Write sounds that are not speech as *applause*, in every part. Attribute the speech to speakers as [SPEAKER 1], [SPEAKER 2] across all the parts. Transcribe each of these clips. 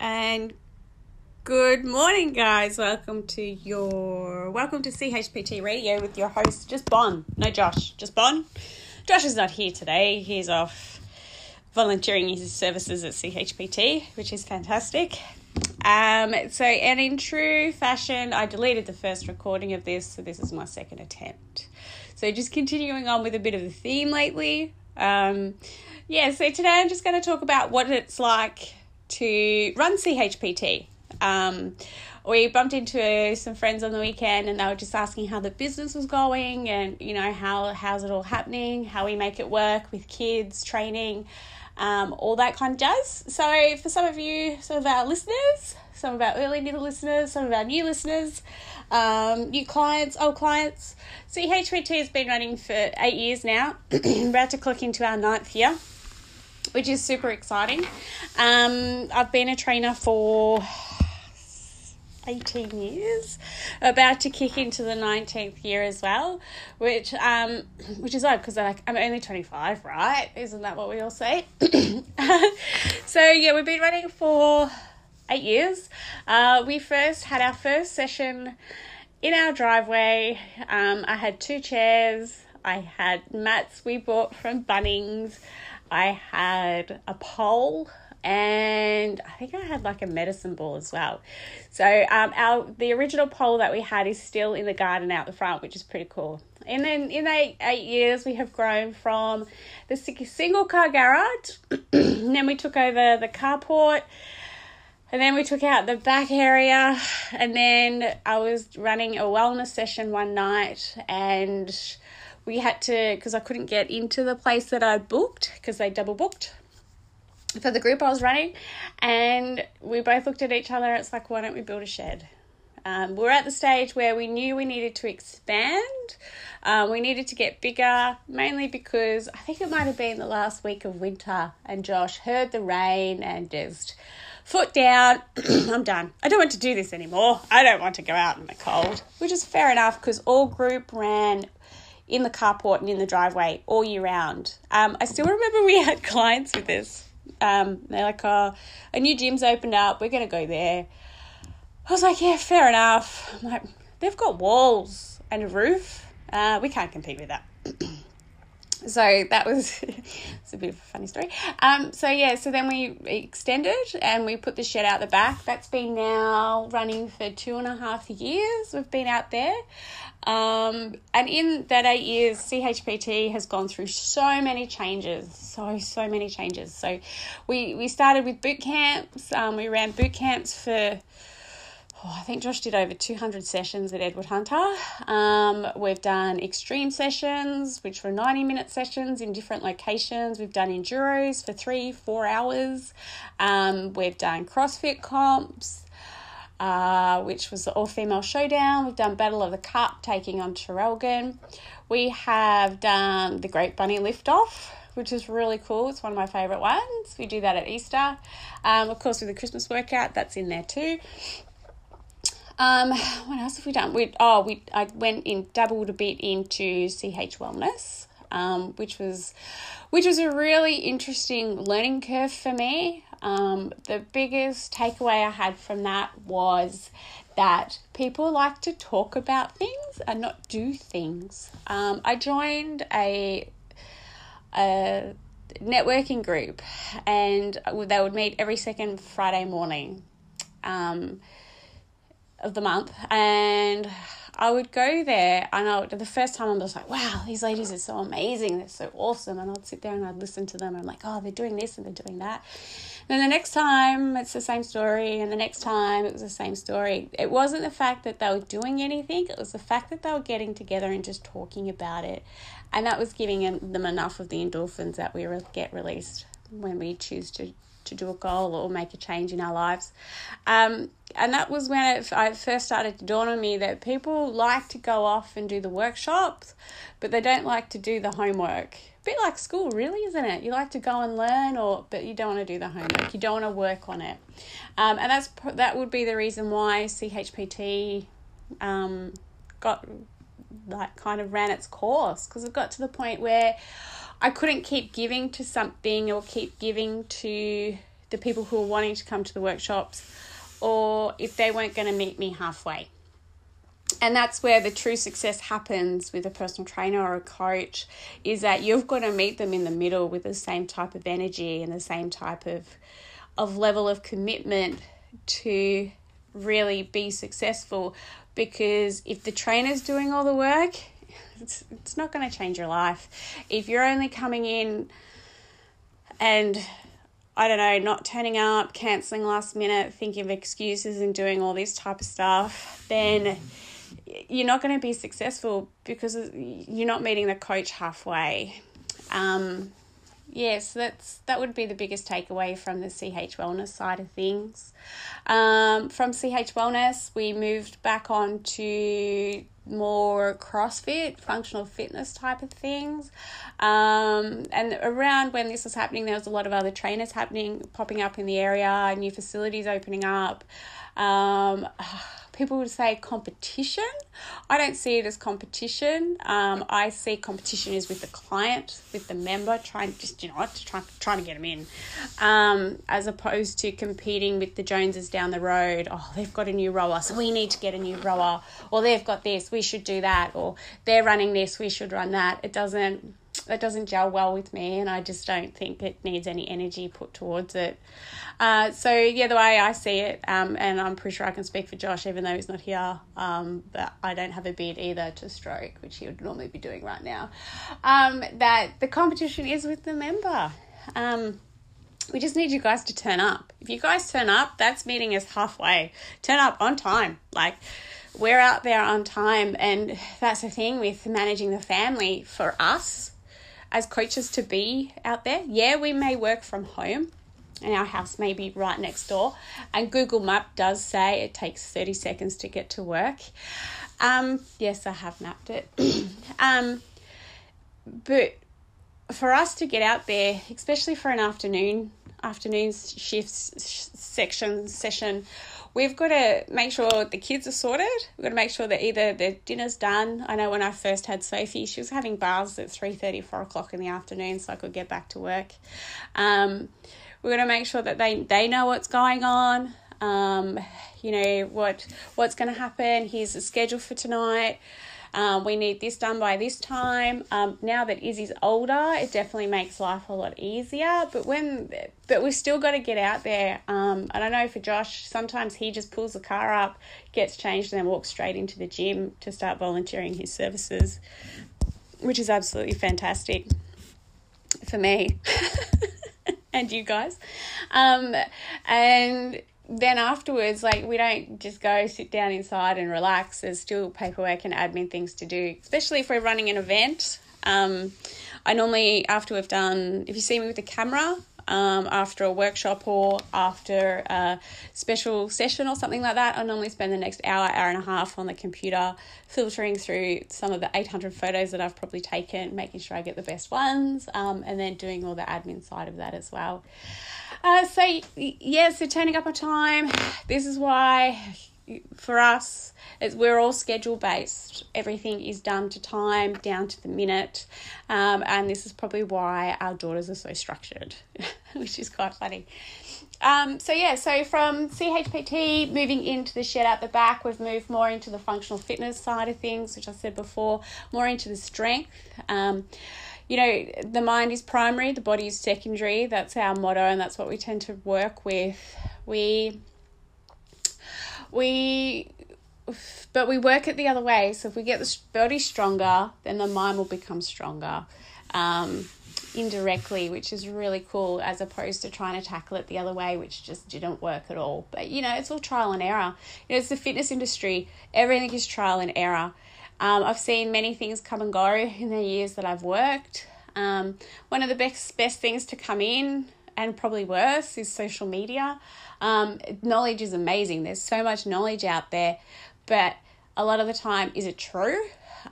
[SPEAKER 1] and good morning, guys. Welcome to your welcome to CHPT Radio with your host, just Bon. No, Josh, just Bon. Josh is not here today. He's off volunteering his services at CHPT, which is fantastic. Um, so, and in true fashion, I deleted the first recording of this, so this is my second attempt. So, just continuing on with a bit of a theme lately. Um, yeah, so today I'm just going to talk about what it's like to run CHPT. Um, we bumped into some friends on the weekend and they were just asking how the business was going and you know how how's it all happening how we make it work with kids training um, all that kind of jazz. So for some of you some of our listeners some of our early middle listeners some of our new listeners um, new clients old clients chpt has been running for eight years now. *clears throat* About to clock into our ninth year which is super exciting. Um, I've been a trainer for 18 years, about to kick into the 19th year as well, which um, *clears throat* which is odd because like I'm only 25, right? Isn't that what we all say? *clears throat* so yeah, we've been running for eight years. Uh, we first had our first session in our driveway. Um, I had two chairs. I had mats we bought from Bunnings. I had a pole and I think I had like a medicine ball as well. So um, our the original pole that we had is still in the garden out the front, which is pretty cool. And then in eight, eight years, we have grown from the single car garage, and *clears throat* then we took over the carport, and then we took out the back area, and then I was running a wellness session one night, and we had to because I couldn't get into the place that I booked because they double booked for the group I was running, and we both looked at each other. It's like, why don't we build a shed? Um, we're at the stage where we knew we needed to expand. Um, we needed to get bigger, mainly because I think it might have been the last week of winter, and Josh heard the rain and just foot down. *clears throat* I'm done. I don't want to do this anymore. I don't want to go out in the cold, which is fair enough because all group ran in the carport and in the driveway all year round. Um, I still remember *laughs* we had clients with this. Um, they're like, oh, a new gym's opened up. We're going to go there. I was like, yeah, fair enough. I'm like, they've got walls and a roof. Uh, we can't compete with that. *clears throat* so that was *laughs* it's a bit of a funny story. Um, so yeah, so then we extended and we put the shed out the back. That's been now running for two and a half years. We've been out there. Um, and in that eight years, CHPT has gone through so many changes, so so many changes. So, we we started with boot camps. Um, we ran boot camps for. Oh, I think Josh did over 200 sessions at Edward Hunter. Um, we've done extreme sessions, which were 90 minute sessions in different locations. We've done enduros for three, four hours. Um, we've done CrossFit comps uh, which was the all female showdown. We've done Battle of the Cup, taking on Traralgon. We have done the Great Bunny Liftoff, which is really cool. It's one of my favourite ones. We do that at Easter. Um, of course, with the Christmas workout, that's in there too. Um, what else have we done? We oh we I went in dabbled a bit into CH Wellness, um, which was which was a really interesting learning curve for me. Um, the biggest takeaway I had from that was that people like to talk about things and not do things. Um, I joined a, a networking group and they would meet every second Friday morning um, of the month and I would go there and I would, the first time I'm just like, wow, these ladies are so amazing. They're so awesome. And I'd sit there and I'd listen to them. And I'm like, oh, they're doing this and they're doing that. And then the next time it's the same story. And the next time it was the same story. It wasn't the fact that they were doing anything. It was the fact that they were getting together and just talking about it. And that was giving them enough of the endorphins that we get released when we choose to to do a goal or make a change in our lives. Um, and that was when it, I first started to dawn on me that people like to go off and do the workshops, but they don't like to do the homework. A bit like school, really, isn't it? You like to go and learn, or but you don't want to do the homework. You don't want to work on it, um, and that's that would be the reason why CHPT um, got like kind of ran its course because it got to the point where I couldn't keep giving to something or keep giving to the people who are wanting to come to the workshops or if they weren't going to meet me halfway. And that's where the true success happens with a personal trainer or a coach is that you've got to meet them in the middle with the same type of energy and the same type of of level of commitment to really be successful because if the trainer's doing all the work it's, it's not going to change your life if you're only coming in and I don't know, not turning up, cancelling last minute, thinking of excuses and doing all this type of stuff, then you're not going to be successful because you're not meeting the coach halfway. Um, yes, that's that would be the biggest takeaway from the CH Wellness side of things. Um, from CH Wellness, we moved back on to more CrossFit, functional fitness type of things. Um, and around when this was happening, there was a lot of other trainers happening, popping up in the area, new facilities opening up. Um, people would say competition. I don't see it as competition. Um, I see competition is with the client, with the member, trying just you know trying trying to get them in, um, as opposed to competing with the Joneses down the road. Oh, they've got a new rower, so we need to get a new rower, or they've got this, we should do that, or they're running this, we should run that. It doesn't that doesn't gel well with me, and I just don't think it needs any energy put towards it. Uh, so yeah, the way I see it, um, and I'm pretty sure I can speak for Josh, even though he's not here. Um, but I don't have a beard either to stroke, which he would normally be doing right now. Um, that the competition is with the member. Um, we just need you guys to turn up. If you guys turn up, that's meeting us halfway. Turn up on time, like we're out there on time and that's the thing with managing the family for us as coaches to be out there. Yeah, we may work from home and our house may be right next door. And Google Map does say it takes 30 seconds to get to work. Um, yes, I have mapped it. *clears throat* um, but for us to get out there, especially for an afternoon afternoon shifts section session, we've got to make sure the kids are sorted. We've got to make sure that either the dinner's done. I know when I first had Sophie, she was having baths at 3.30, 4 o'clock in the afternoon so I could get back to work. Um, we're going to make sure that they, they know what's going on. Um, you know what what's going to happen. Here's the schedule for tonight. Um, we need this done by this time. Um, now that Izzy's older, it definitely makes life a lot easier. But when, but we've still got to get out there. Um, I don't know for Josh, sometimes he just pulls the car up, gets changed, and then walks straight into the gym to start volunteering his services, which is absolutely fantastic for me. *laughs* and you guys. Um, and then afterwards, like we don't just go sit down inside and relax. There's still paperwork and admin things to do, especially if we're running an event. Um, I normally, after we've done, if you see me with the camera, um, after a workshop or after a special session or something like that, I normally spend the next hour, hour and a half on the computer filtering through some of the 800 photos that I've probably taken, making sure I get the best ones, um, and then doing all the admin side of that as well. Uh, so, yeah, so turning up on time, this is why for us, it's, we're all schedule based. Everything is done to time, down to the minute. Um, and this is probably why our daughters are so structured, *laughs* which is quite funny. Um, so yeah, so from CHPT moving into the shed at the back, we've moved more into the functional fitness side of things, which I said before, more into the strength. Um, you know, the mind is primary, the body is secondary. That's our motto, and that's what we tend to work with. We, we, but we work it the other way. So if we get the body stronger, then the mind will become stronger. Um, indirectly, which is really cool, as opposed to trying to tackle it the other way, which just didn't work at all. But you know, it's all trial and error. You know, it's the fitness industry, everything is trial and error. Um, I've seen many things come and go in the years that I've worked. Um, one of the best best things to come in, and probably worse, is social media. Um, knowledge is amazing. There's so much knowledge out there, but a lot of the time, is it true?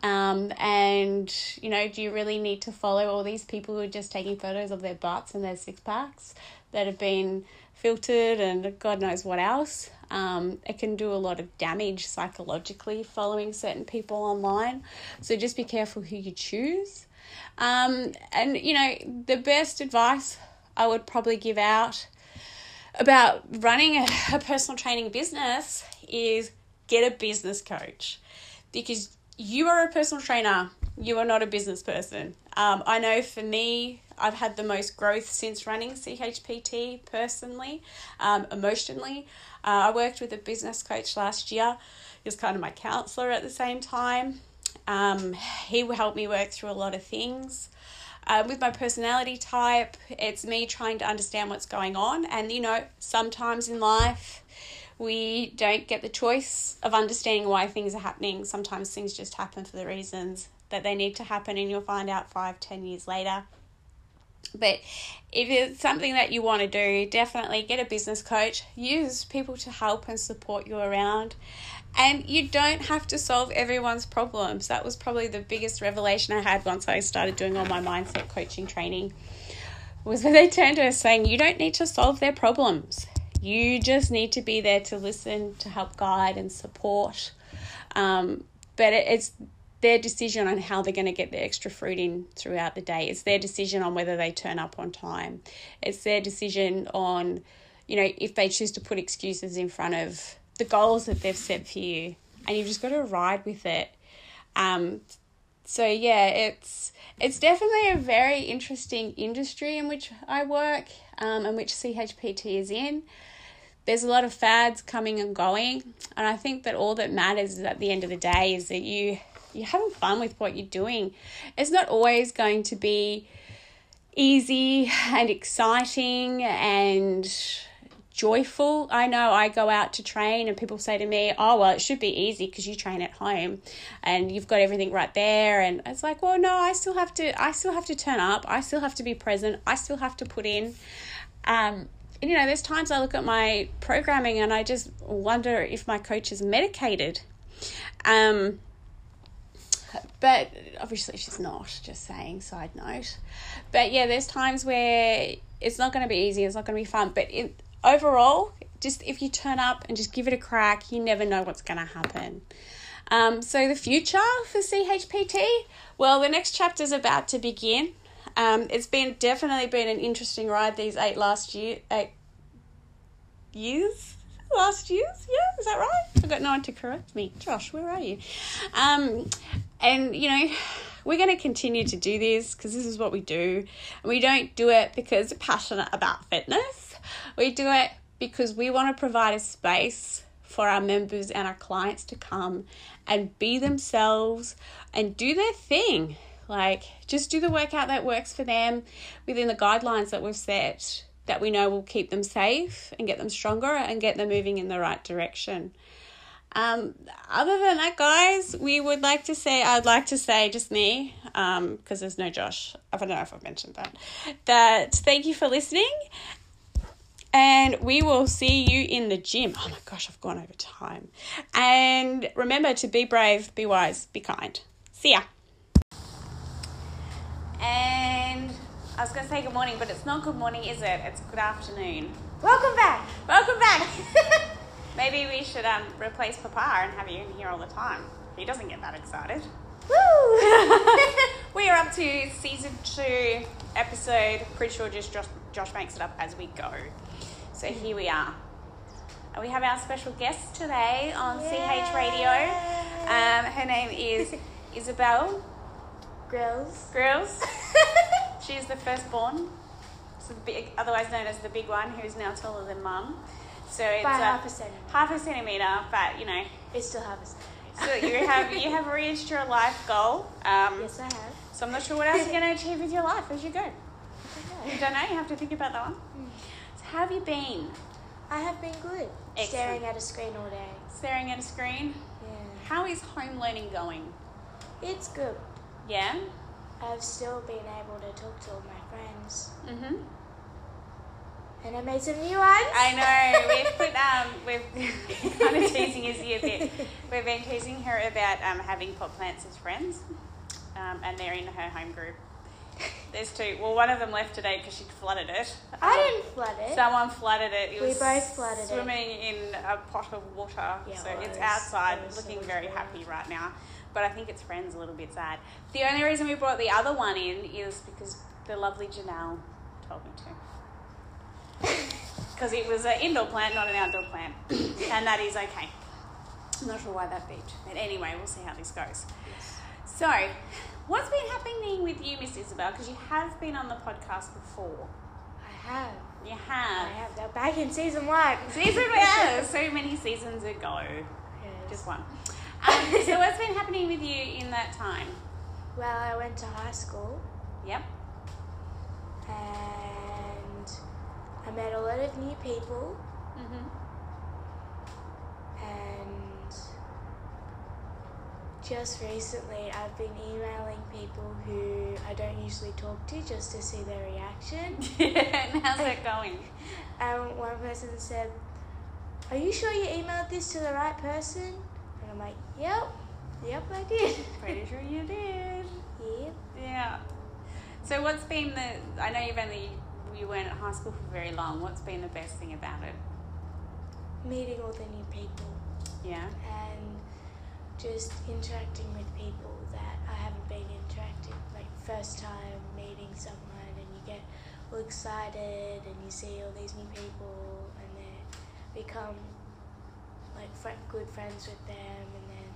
[SPEAKER 1] Um, and you know, do you really need to follow all these people who are just taking photos of their butts and their six packs that have been filtered and God knows what else? Um, it can do a lot of damage psychologically following certain people online. So just be careful who you choose. Um, and you know, the best advice I would probably give out about running a, *laughs* a personal training business is get a business coach because you are a personal trainer you are not a business person um, i know for me i've had the most growth since running chpt personally um, emotionally uh, i worked with a business coach last year he was kind of my counselor at the same time um, he helped me work through a lot of things uh, with my personality type, it's me trying to understand what's going on. And, you know, sometimes in life, we don't get the choice of understanding why things are happening. Sometimes things just happen for the reasons that they need to happen, and you'll find out five, ten years later. But if it's something that you want to do, definitely get a business coach. Use people to help and support you around. And you don't have to solve everyone's problems. That was probably the biggest revelation I had once I started doing all my mindset coaching training. Was when they turned to us saying, You don't need to solve their problems. You just need to be there to listen, to help guide and support. Um, but it's their decision on how they're going to get the extra fruit in throughout the day. It's their decision on whether they turn up on time. It's their decision on, you know, if they choose to put excuses in front of the goals that they've set for you. And you've just got to ride with it. Um, so yeah, it's it's definitely a very interesting industry in which I work, um, and which CHPT is in. There's a lot of fads coming and going, and I think that all that matters at the end of the day is that you you're having fun with what you're doing. It's not always going to be easy and exciting and joyful. I know I go out to train and people say to me, "Oh, well, it should be easy because you train at home and you've got everything right there." And it's like, "Well, no, I still have to I still have to turn up. I still have to be present. I still have to put in um and, you know, there's times I look at my programming and I just wonder if my coach is medicated. Um but obviously she's not just saying side note. But yeah there's times where it's not going to be easy it's not going to be fun but in, overall just if you turn up and just give it a crack you never know what's going to happen. Um, so the future for chpt well the next chapter is about to begin. Um, it's been definitely been an interesting ride these eight last year eight years? Last years? Yeah is that right? I've got no one to correct me. Josh where are you? Um, and, you know, we're going to continue to do this because this is what we do. And we don't do it because we're passionate about fitness. We do it because we want to provide a space for our members and our clients to come and be themselves and do their thing. Like, just do the workout that works for them within the guidelines that we've set that we know will keep them safe and get them stronger and get them moving in the right direction. Um, other than that, guys, we would like to say, I'd like to say, just me, um, because um, there's no Josh. I don't know if I've mentioned that. That thank you for listening. And we will see you in the gym. Oh my gosh, I've gone over time. And remember to be brave, be wise, be kind. See ya. And I was going to say good morning, but it's not good morning, is it? It's good afternoon.
[SPEAKER 2] Welcome back.
[SPEAKER 1] Welcome back. *laughs* Maybe we should um, replace Papa and have you in here all the time. He doesn't get that excited.
[SPEAKER 2] Woo! *laughs*
[SPEAKER 1] we are up to season two episode. Pretty sure just Josh, Josh makes it up as we go. So here we are. And we have our special guest today on Yay. CH Radio. Um, her name is *laughs* Isabel
[SPEAKER 2] Grills.
[SPEAKER 1] Grills. *laughs* She's the firstborn, so the big, otherwise known as the big one, who's now taller than mum. So it's
[SPEAKER 2] By half a centimeter.
[SPEAKER 1] Half a centimeter, but you know.
[SPEAKER 2] It's still half a centimeter.
[SPEAKER 1] So you have you have reached your life goal.
[SPEAKER 2] Um, yes, I have.
[SPEAKER 1] So I'm not sure what else you're going to achieve with your life as you go. You don't know. You have to think about that one. Mm. So how have you been?
[SPEAKER 2] I have been good. Excellent. Staring at a screen all day.
[SPEAKER 1] Staring at a screen.
[SPEAKER 2] Yeah.
[SPEAKER 1] How is home learning going?
[SPEAKER 2] It's good.
[SPEAKER 1] Yeah.
[SPEAKER 2] I've still been able to talk to all my friends.
[SPEAKER 1] Mhm.
[SPEAKER 2] And I made some new ones.
[SPEAKER 1] I know. We've put *laughs* um we've *laughs* kind of teasing Izzy a bit. We've been teasing her about um having pot plants as friends, um, and they're in her home group. There's two. Well, one of them left today because she flooded it.
[SPEAKER 2] I um, didn't flood it.
[SPEAKER 1] Someone flooded it. it
[SPEAKER 2] we both flooded
[SPEAKER 1] swimming
[SPEAKER 2] it.
[SPEAKER 1] in a pot of water.
[SPEAKER 2] Yeah,
[SPEAKER 1] so
[SPEAKER 2] it
[SPEAKER 1] it's outside,
[SPEAKER 2] it
[SPEAKER 1] looking
[SPEAKER 2] so
[SPEAKER 1] very happy right now. But I think its friend's a little bit sad. The only reason we brought the other one in is because the lovely Janelle told me to. Because it was an indoor plant, not an outdoor plant, *coughs* and that is okay. I'm not sure why that beeped, but anyway, we'll see how this goes. So, what's been happening with you, Miss Isabel? Because you have been on the podcast before.
[SPEAKER 2] I have.
[SPEAKER 1] You have.
[SPEAKER 2] I
[SPEAKER 1] have.
[SPEAKER 2] They're back in season one.
[SPEAKER 1] Season *laughs* yeah, *laughs* so many seasons ago.
[SPEAKER 2] Yes.
[SPEAKER 1] Just one. Um, *laughs* so, what's been happening with you in that time?
[SPEAKER 2] Well, I went to high school
[SPEAKER 1] Yep.
[SPEAKER 2] and I met a lot of new people
[SPEAKER 1] Mm-hmm.
[SPEAKER 2] and just recently I've been emailing people who I don't usually talk to just to see their reaction.
[SPEAKER 1] and *laughs* how's that going?
[SPEAKER 2] And one person said, Are you sure you emailed this to the right person? And I'm like, Yep, yep, I did. *laughs*
[SPEAKER 1] Pretty sure you did.
[SPEAKER 2] yep.
[SPEAKER 1] Yeah. So what's been the? I know you've only you weren't at high school for very long. What's been the best thing about it?
[SPEAKER 2] Meeting all the new people
[SPEAKER 1] Yeah.
[SPEAKER 2] and just interacting with people that I haven't been interacting. Like, first time meeting someone and you get all excited and you see all these new people and they become like fr- good friends with them and then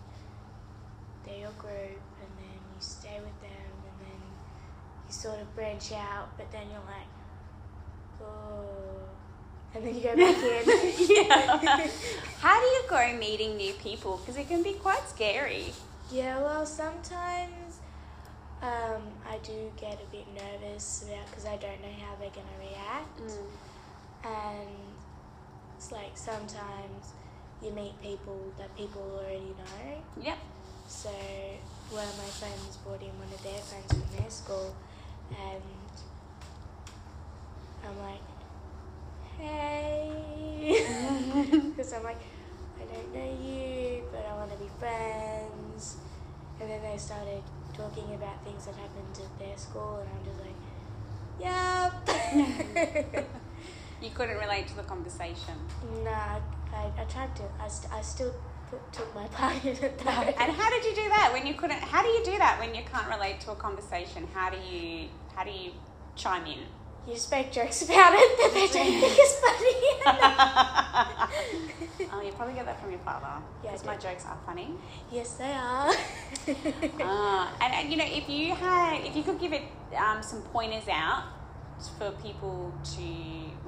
[SPEAKER 2] they're your group and then you stay with them and then you sort of branch out but then you're like and then you *laughs* go back in
[SPEAKER 1] yeah. *laughs* How do you go meeting new people? Because it can be quite scary.
[SPEAKER 2] Yeah, well, sometimes um, I do get a bit nervous about because I don't know how they're gonna react, and it's like sometimes you meet people that people already know.
[SPEAKER 1] Yep.
[SPEAKER 2] So one of my friends brought in one of their friends from their school, and I'm like, hey, *laughs* because I'm like, I don't know you, but I want to be friends. And then they started talking about things that happened at their school, and I'm just like, yep. *laughs*
[SPEAKER 1] You couldn't relate to the conversation.
[SPEAKER 2] nah, I, I tried to. I, st- I still put, took my part in it.
[SPEAKER 1] And how did you do that when you couldn't? How do you do that when you can't relate to a conversation? How do you? How do you chime in?
[SPEAKER 2] You just make jokes about it that they don't think is funny. *laughs*
[SPEAKER 1] oh, you probably get that from your father.
[SPEAKER 2] Yeah,
[SPEAKER 1] because my jokes are funny.
[SPEAKER 2] yes, they are.
[SPEAKER 1] Ah, *laughs* and, and you know, if you had, if you could give it um, some pointers out for people to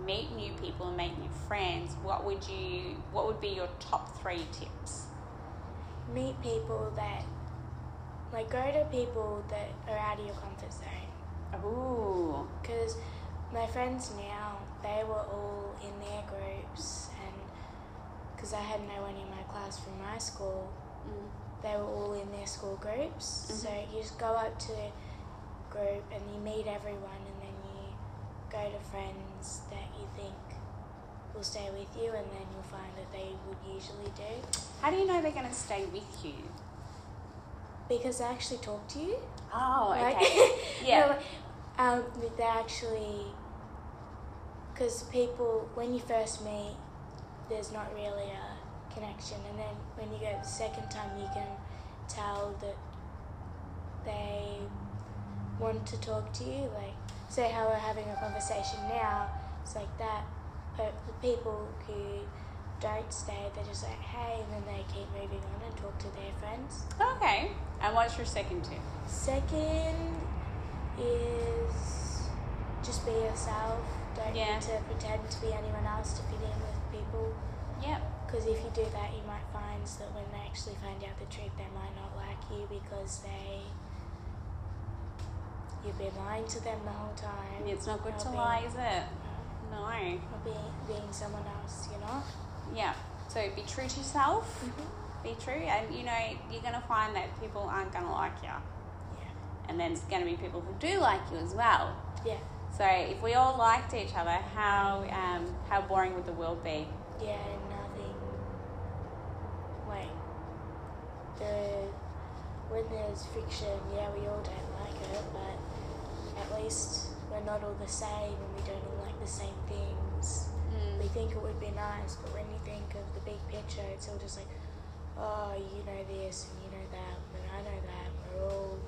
[SPEAKER 1] meet new people and make new friends, what would you? What would be your top three tips?
[SPEAKER 2] Meet people that, like, go to people that are out of your comfort zone.
[SPEAKER 1] Ooh,
[SPEAKER 2] Because my friends now, they were all in their groups, and because I had no one in my class from my school,
[SPEAKER 1] Mm.
[SPEAKER 2] they were all in their school groups. So you just go up to a group and you meet everyone, and then you go to friends that you think will stay with you, and then you'll find that they would usually do
[SPEAKER 1] how do you know they're going to stay with you?
[SPEAKER 2] because they actually talk to you.
[SPEAKER 1] Oh,
[SPEAKER 2] Like-
[SPEAKER 1] okay. *laughs* Yeah.
[SPEAKER 2] Um, they actually, because people, when you first meet, there's not really a connection, and then when you go the second time, you can tell that they want to talk to you. Like, say how we're having a conversation now, it's like that. But the people who don't stay, they're just like, hey, and then they keep moving on and talk to their friends.
[SPEAKER 1] Okay. And what's your second tip?
[SPEAKER 2] Second is just be yourself. Don't
[SPEAKER 1] Yeah.
[SPEAKER 2] need to pretend to be anyone else to fit in with people.
[SPEAKER 1] Yep.
[SPEAKER 2] Because if you do that, you might find that when they actually find out the truth, they might not like you because they you've been lying to them the whole time.
[SPEAKER 1] It's not good to
[SPEAKER 2] being-
[SPEAKER 1] lie, is it? Mm.
[SPEAKER 2] no,
[SPEAKER 1] No.
[SPEAKER 2] Or being, being someone else, you know.
[SPEAKER 1] Yeah. So be true to yourself. Mm-hmm. Be true, and you know you're gonna find that people aren't gonna like you,
[SPEAKER 2] Yeah.
[SPEAKER 1] and then there's gonna be people who do like you as well.
[SPEAKER 2] Yeah.
[SPEAKER 1] So if we all liked each other, how um, how boring would the world be?
[SPEAKER 2] Yeah, nothing. Like the when there's friction, yeah, we all don't like it, but at least we're not all the same and we don't all like the same things. We think it would be nice, but when you think of the big picture, it's all just like, oh, you know this and you know that, and I know that. and We're all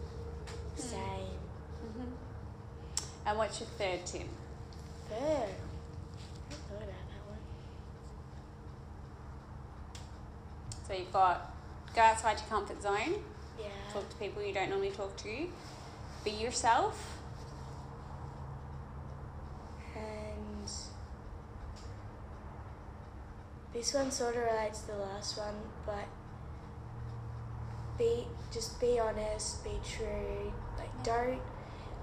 [SPEAKER 2] the same.
[SPEAKER 1] And what's your third tip?
[SPEAKER 2] Third.
[SPEAKER 1] So you've got go outside your comfort zone.
[SPEAKER 2] Yeah.
[SPEAKER 1] Talk to people you don't normally talk to. Be yourself.
[SPEAKER 2] And this one sort of relates to the last one, but be just be honest, be true. Like yeah. don't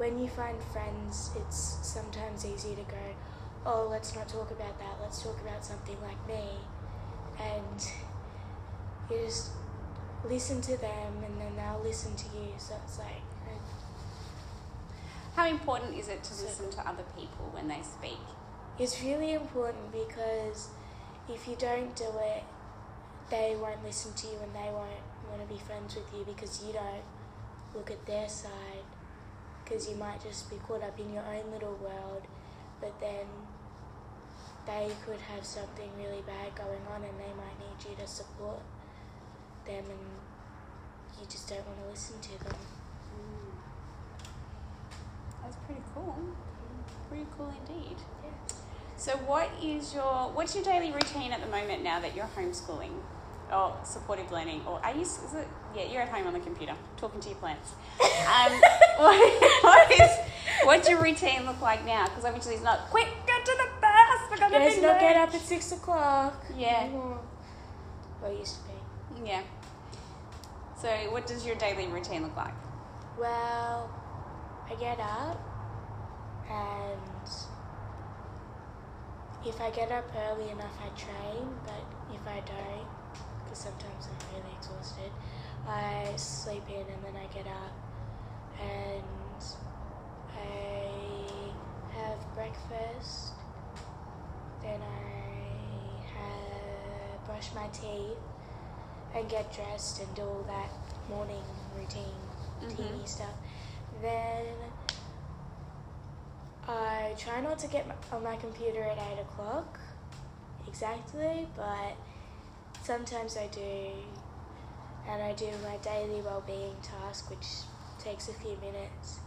[SPEAKER 2] when you find friends, it's sometimes easy to go, oh, let's not talk about that. Let's talk about something like me, and you just listen to them, and then they'll listen to you. So it's like. uh,
[SPEAKER 1] How important is it to
[SPEAKER 2] So-
[SPEAKER 1] listen to other people when they speak?
[SPEAKER 2] It's really important because if you don't do it, they won't listen to you and they won't want to be friends with you because you don't look at their side. Because you might just be caught up in your own little world, but then they could have something really bad going on and they might need you to support them and you just don't want to listen to them. Mm.
[SPEAKER 1] That's pretty cool. Pretty cool indeed.
[SPEAKER 2] Yeah.
[SPEAKER 1] So, what is your what's your daily routine at the moment now that you're homeschooling or supportive learning, or are you? Is it? Yeah, you're at home on the computer talking to your plants. *laughs* Um, what, what is what's your routine look like now? Because obviously it's not quick. Get to the bus. I gotta
[SPEAKER 2] Let's
[SPEAKER 1] be
[SPEAKER 2] not get up at six o'clock.
[SPEAKER 1] Yeah.
[SPEAKER 2] Well, it used to be.
[SPEAKER 1] Yeah. So, what does your daily routine look like?
[SPEAKER 2] Well, I get up and if I get up early enough, I train, but if I don't, because sometimes I'm really exhausted, I sleep in and then I get up and I have breakfast, then I have, brush my teeth and get dressed and do all that morning routine
[SPEAKER 1] mm-hmm.
[SPEAKER 2] teeny stuff. Then I try not to get on my computer at 8 o'clock exactly, but sometimes I do. And I do my daily well-being task, which takes a few minutes.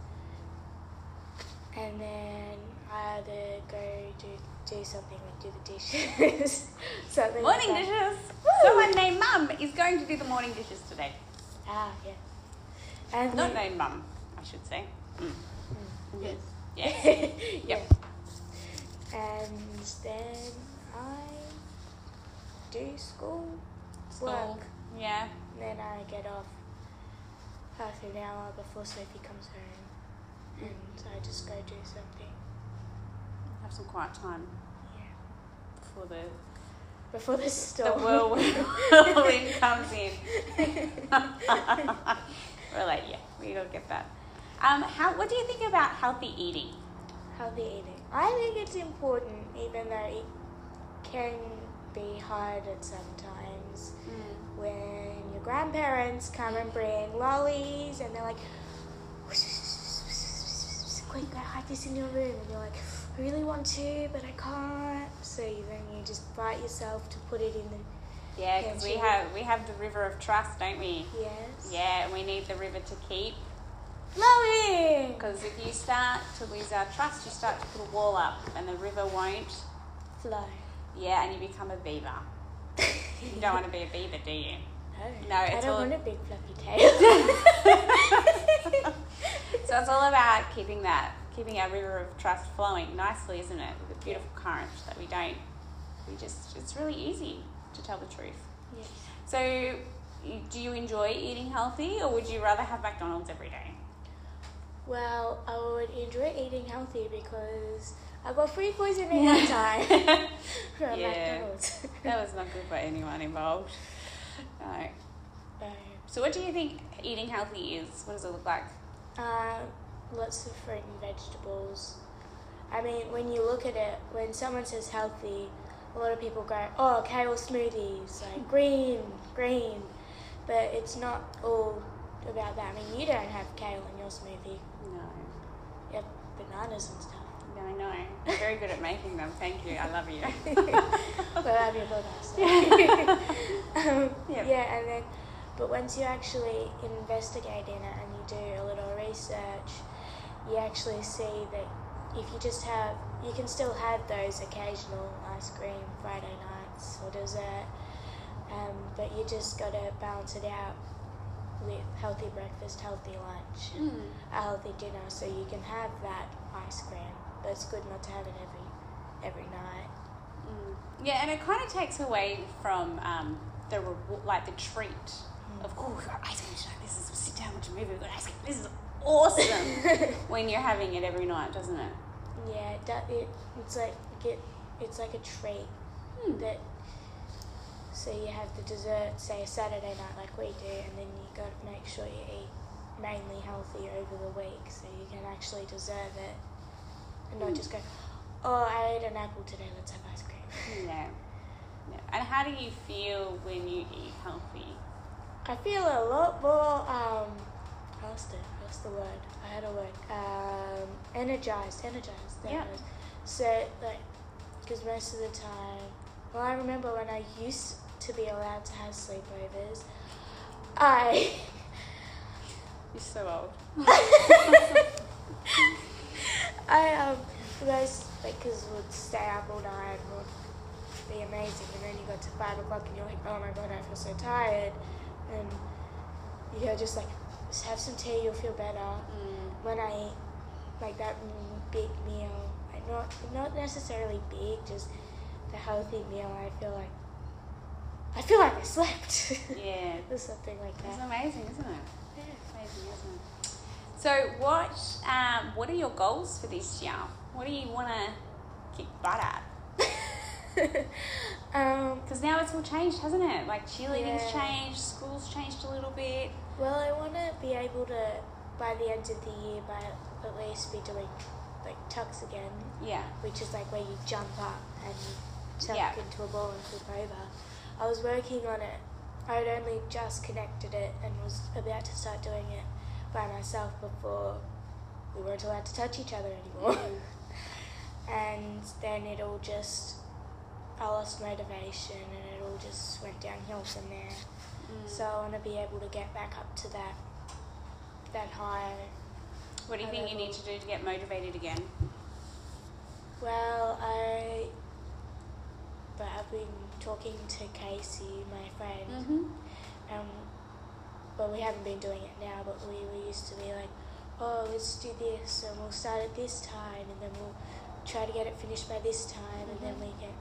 [SPEAKER 2] And then I either go do do something like do the dishes, *laughs* something like
[SPEAKER 1] Morning
[SPEAKER 2] that.
[SPEAKER 1] dishes.
[SPEAKER 2] Woo!
[SPEAKER 1] Someone named Mum is going to do the morning dishes today.
[SPEAKER 2] Ah, yeah. And
[SPEAKER 1] Not
[SPEAKER 2] then-
[SPEAKER 1] named Mum, I should say. Mm.
[SPEAKER 2] Mm, yes.
[SPEAKER 1] Yes. *laughs*
[SPEAKER 2] Yeah. And then I do school,
[SPEAKER 1] School.
[SPEAKER 2] work.
[SPEAKER 1] Yeah.
[SPEAKER 2] And then I get off half an hour before Sophie comes home. And I just go do something.
[SPEAKER 1] Have some quiet time
[SPEAKER 2] Yeah.
[SPEAKER 1] before the
[SPEAKER 2] Before the storm.
[SPEAKER 1] the *laughs* whirlwind comes in. *laughs* We're like, yeah, we don't get that. Um, how? What do you think about healthy eating?
[SPEAKER 2] Healthy eating. I think it's important, even though it can be hard at sometimes. When your grandparents come and bring lollies and they're like, quick, go hide this in your room. And you're like, I really want to, but I can't. So you- then you just fight yourself to put it in the
[SPEAKER 1] Yeah, because we have we have the river of trust, don't we?
[SPEAKER 2] yes.
[SPEAKER 1] Yeah, and we need the river to keep.
[SPEAKER 2] Lolly!
[SPEAKER 1] Because if you start to lose our trust, you start to put a wall up, and the river won't.
[SPEAKER 2] Flow.
[SPEAKER 1] Yeah, and you become a beaver. You don't want to be a beaver, do you?
[SPEAKER 2] No,
[SPEAKER 1] No,
[SPEAKER 2] I don't
[SPEAKER 1] all-
[SPEAKER 2] want a big fluffy tail. *laughs*
[SPEAKER 1] So it's all about keeping that, keeping our river of trust flowing nicely, isn't it? With a beautiful current that we don't, we just, it's really easy to tell the truth.
[SPEAKER 2] yes.
[SPEAKER 1] So, do you enjoy eating healthy, or would you rather have McDonald's every day?
[SPEAKER 2] Well, I would enjoy eating healthy because I got food poisoning one time from
[SPEAKER 1] Yeah.
[SPEAKER 2] McDonald's. *laughs* *laughs* *laughs*
[SPEAKER 1] That was not good for anyone involved. No.
[SPEAKER 2] Um,
[SPEAKER 1] So, what do you think eating healthy is? What does it look like?
[SPEAKER 2] Um, lots of fruit and vegetables. I mean, when you look at it, when someone says healthy, a lot of people go, oh, kale smoothies, like green, green. But it's not all about that. I mean, you don't have kale in your smoothie.
[SPEAKER 1] No.
[SPEAKER 2] You have bananas and stuff.
[SPEAKER 1] No, I know. You're very good at making them. Thank you. I love you. *laughs*
[SPEAKER 2] well, I have your bananas. *laughs* um,
[SPEAKER 1] Yep.
[SPEAKER 2] Yeah, and then, but once you actually investigate in it and you do a little research, you actually see that if you just have, you can still have those occasional ice cream Friday nights or dessert, Um, but you just got to balance it out with healthy breakfast, healthy lunch,
[SPEAKER 1] Mm.
[SPEAKER 2] a healthy dinner, so you can have that ice cream. But it's good not to have it every every night.
[SPEAKER 1] Mm. Yeah, and it kind of takes away from um, the reward, like the treat of oh, we've got ice cream tonight. This is we'll sit down watch a movie. We've got ice cream. This is awesome. *laughs* when you're having it every night, doesn't it?
[SPEAKER 2] Yeah, it, it it's like get it's like a treat
[SPEAKER 1] Hmm.
[SPEAKER 2] that. So you have the dessert, say a Saturday night like we do, and then you got to make sure you eat mainly healthy over the week, so you can actually deserve it, and not just go, oh, I ate an apple today. Let's have ice cream.
[SPEAKER 1] No. no. And how do you feel when you eat healthy?
[SPEAKER 2] I feel a lot more. Um, what's the what's the word? I had a word. Um, energized, energized.
[SPEAKER 1] Yeah.
[SPEAKER 2] So like, because most of the time, well, I remember when I used to be allowed to have sleepovers, I.
[SPEAKER 1] You're so old. *laughs* *laughs*
[SPEAKER 2] I um, guys like stay up all night and would be amazing, and then you got to five o'clock and you're like, oh my god, I feel so tired, and you know just like just have some tea, you'll feel better.
[SPEAKER 1] Mm.
[SPEAKER 2] When I eat like that big meal, like not not necessarily big, just the healthy meal, I feel like I feel like I slept. *laughs*
[SPEAKER 1] Yeah.
[SPEAKER 2] or something like
[SPEAKER 1] It's amazing, isn't it?
[SPEAKER 2] Yeah.
[SPEAKER 1] Amazing, isn't it? So, what um, what are your goals for this year? What do you want to kick butt at? *laughs*
[SPEAKER 2] um,
[SPEAKER 1] Because now it's all changed, hasn't it? Like cheerleading's
[SPEAKER 2] Yeah.
[SPEAKER 1] changed, school's changed a little bit.
[SPEAKER 2] well, I want to be able to, by the end of the year, by at least be doing like tucks again,
[SPEAKER 1] Yeah.
[SPEAKER 2] which is like where you jump up and tuck
[SPEAKER 1] Yeah.
[SPEAKER 2] into a ball and flip over. I was working on it. I had only just connected it and was about to start doing it by myself before we weren't allowed to touch each other anymore. *laughs* and then it all just, I lost motivation and it all just went downhill from there.
[SPEAKER 1] Mm.
[SPEAKER 2] So I want to be able to get back up to that, that high.
[SPEAKER 1] what do you think you need to do to get motivated again?
[SPEAKER 2] Well, I, but I've been talking to Casey, my friend,
[SPEAKER 1] Mm-hmm.
[SPEAKER 2] um, but we haven't been doing it now. But we, we used to be like, oh, let's do this, and we'll start at this time, and then we'll try to get it finished by this time, and then
[SPEAKER 1] Mhm.
[SPEAKER 2] we get.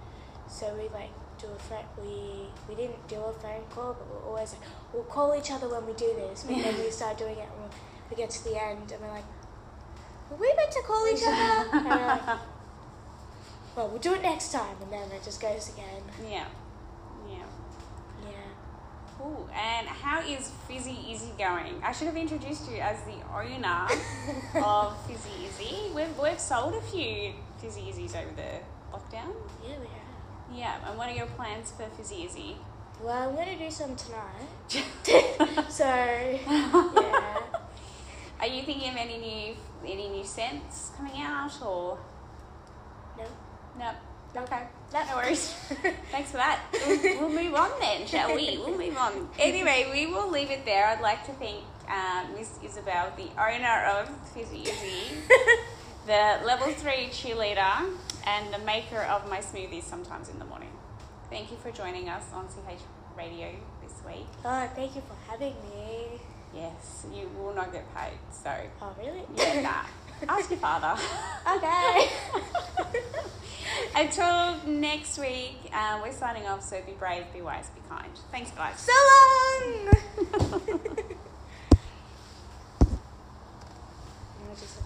[SPEAKER 2] So we like do a phone. We we didn't do a phone call, but we're always like, we'll call each other when we do this. But then we *laughs* start doing it, and we get to the end, and we're like, were we meant to call each other? and we're like, *laughs* well, we'll do it next time, and then it just goes again.
[SPEAKER 1] Yeah. Cool. And how is Fizzy Izzy going? I should have introduced you as the owner *laughs* of Fizzy Izzy. We've, we've sold a few Fizzy Izzies over the lockdown.
[SPEAKER 2] Yeah, we have.
[SPEAKER 1] Yeah. And what are your plans for Fizzy Izzy?
[SPEAKER 2] Well, I'm gonna do some tonight. *laughs* *laughs* so yeah.
[SPEAKER 1] Are you thinking of any new any new scents coming out or
[SPEAKER 2] No.
[SPEAKER 1] no? Okay.
[SPEAKER 2] No.
[SPEAKER 1] No worries. *laughs* Thanks for that. We'll, we'll move on then, shall we? We'll move on. *laughs* Anyway, we will leave it there. I'd like to thank um, Miss Isabel, the owner of Fizzy Izzy, *laughs* the level three cheerleader, and the maker of my smoothies sometimes in the morning. Thank you for joining us on CH Radio this week.
[SPEAKER 2] Oh, thank you for having me.
[SPEAKER 1] Yes, you will not get paid, so
[SPEAKER 2] Oh, really?
[SPEAKER 1] yeah, nah. Ask your father.
[SPEAKER 2] okay. *laughs*
[SPEAKER 1] Until next week, uh, we're signing off. So be brave, be wise, be kind. Thanks, guys.
[SPEAKER 2] so long. *laughs* *laughs*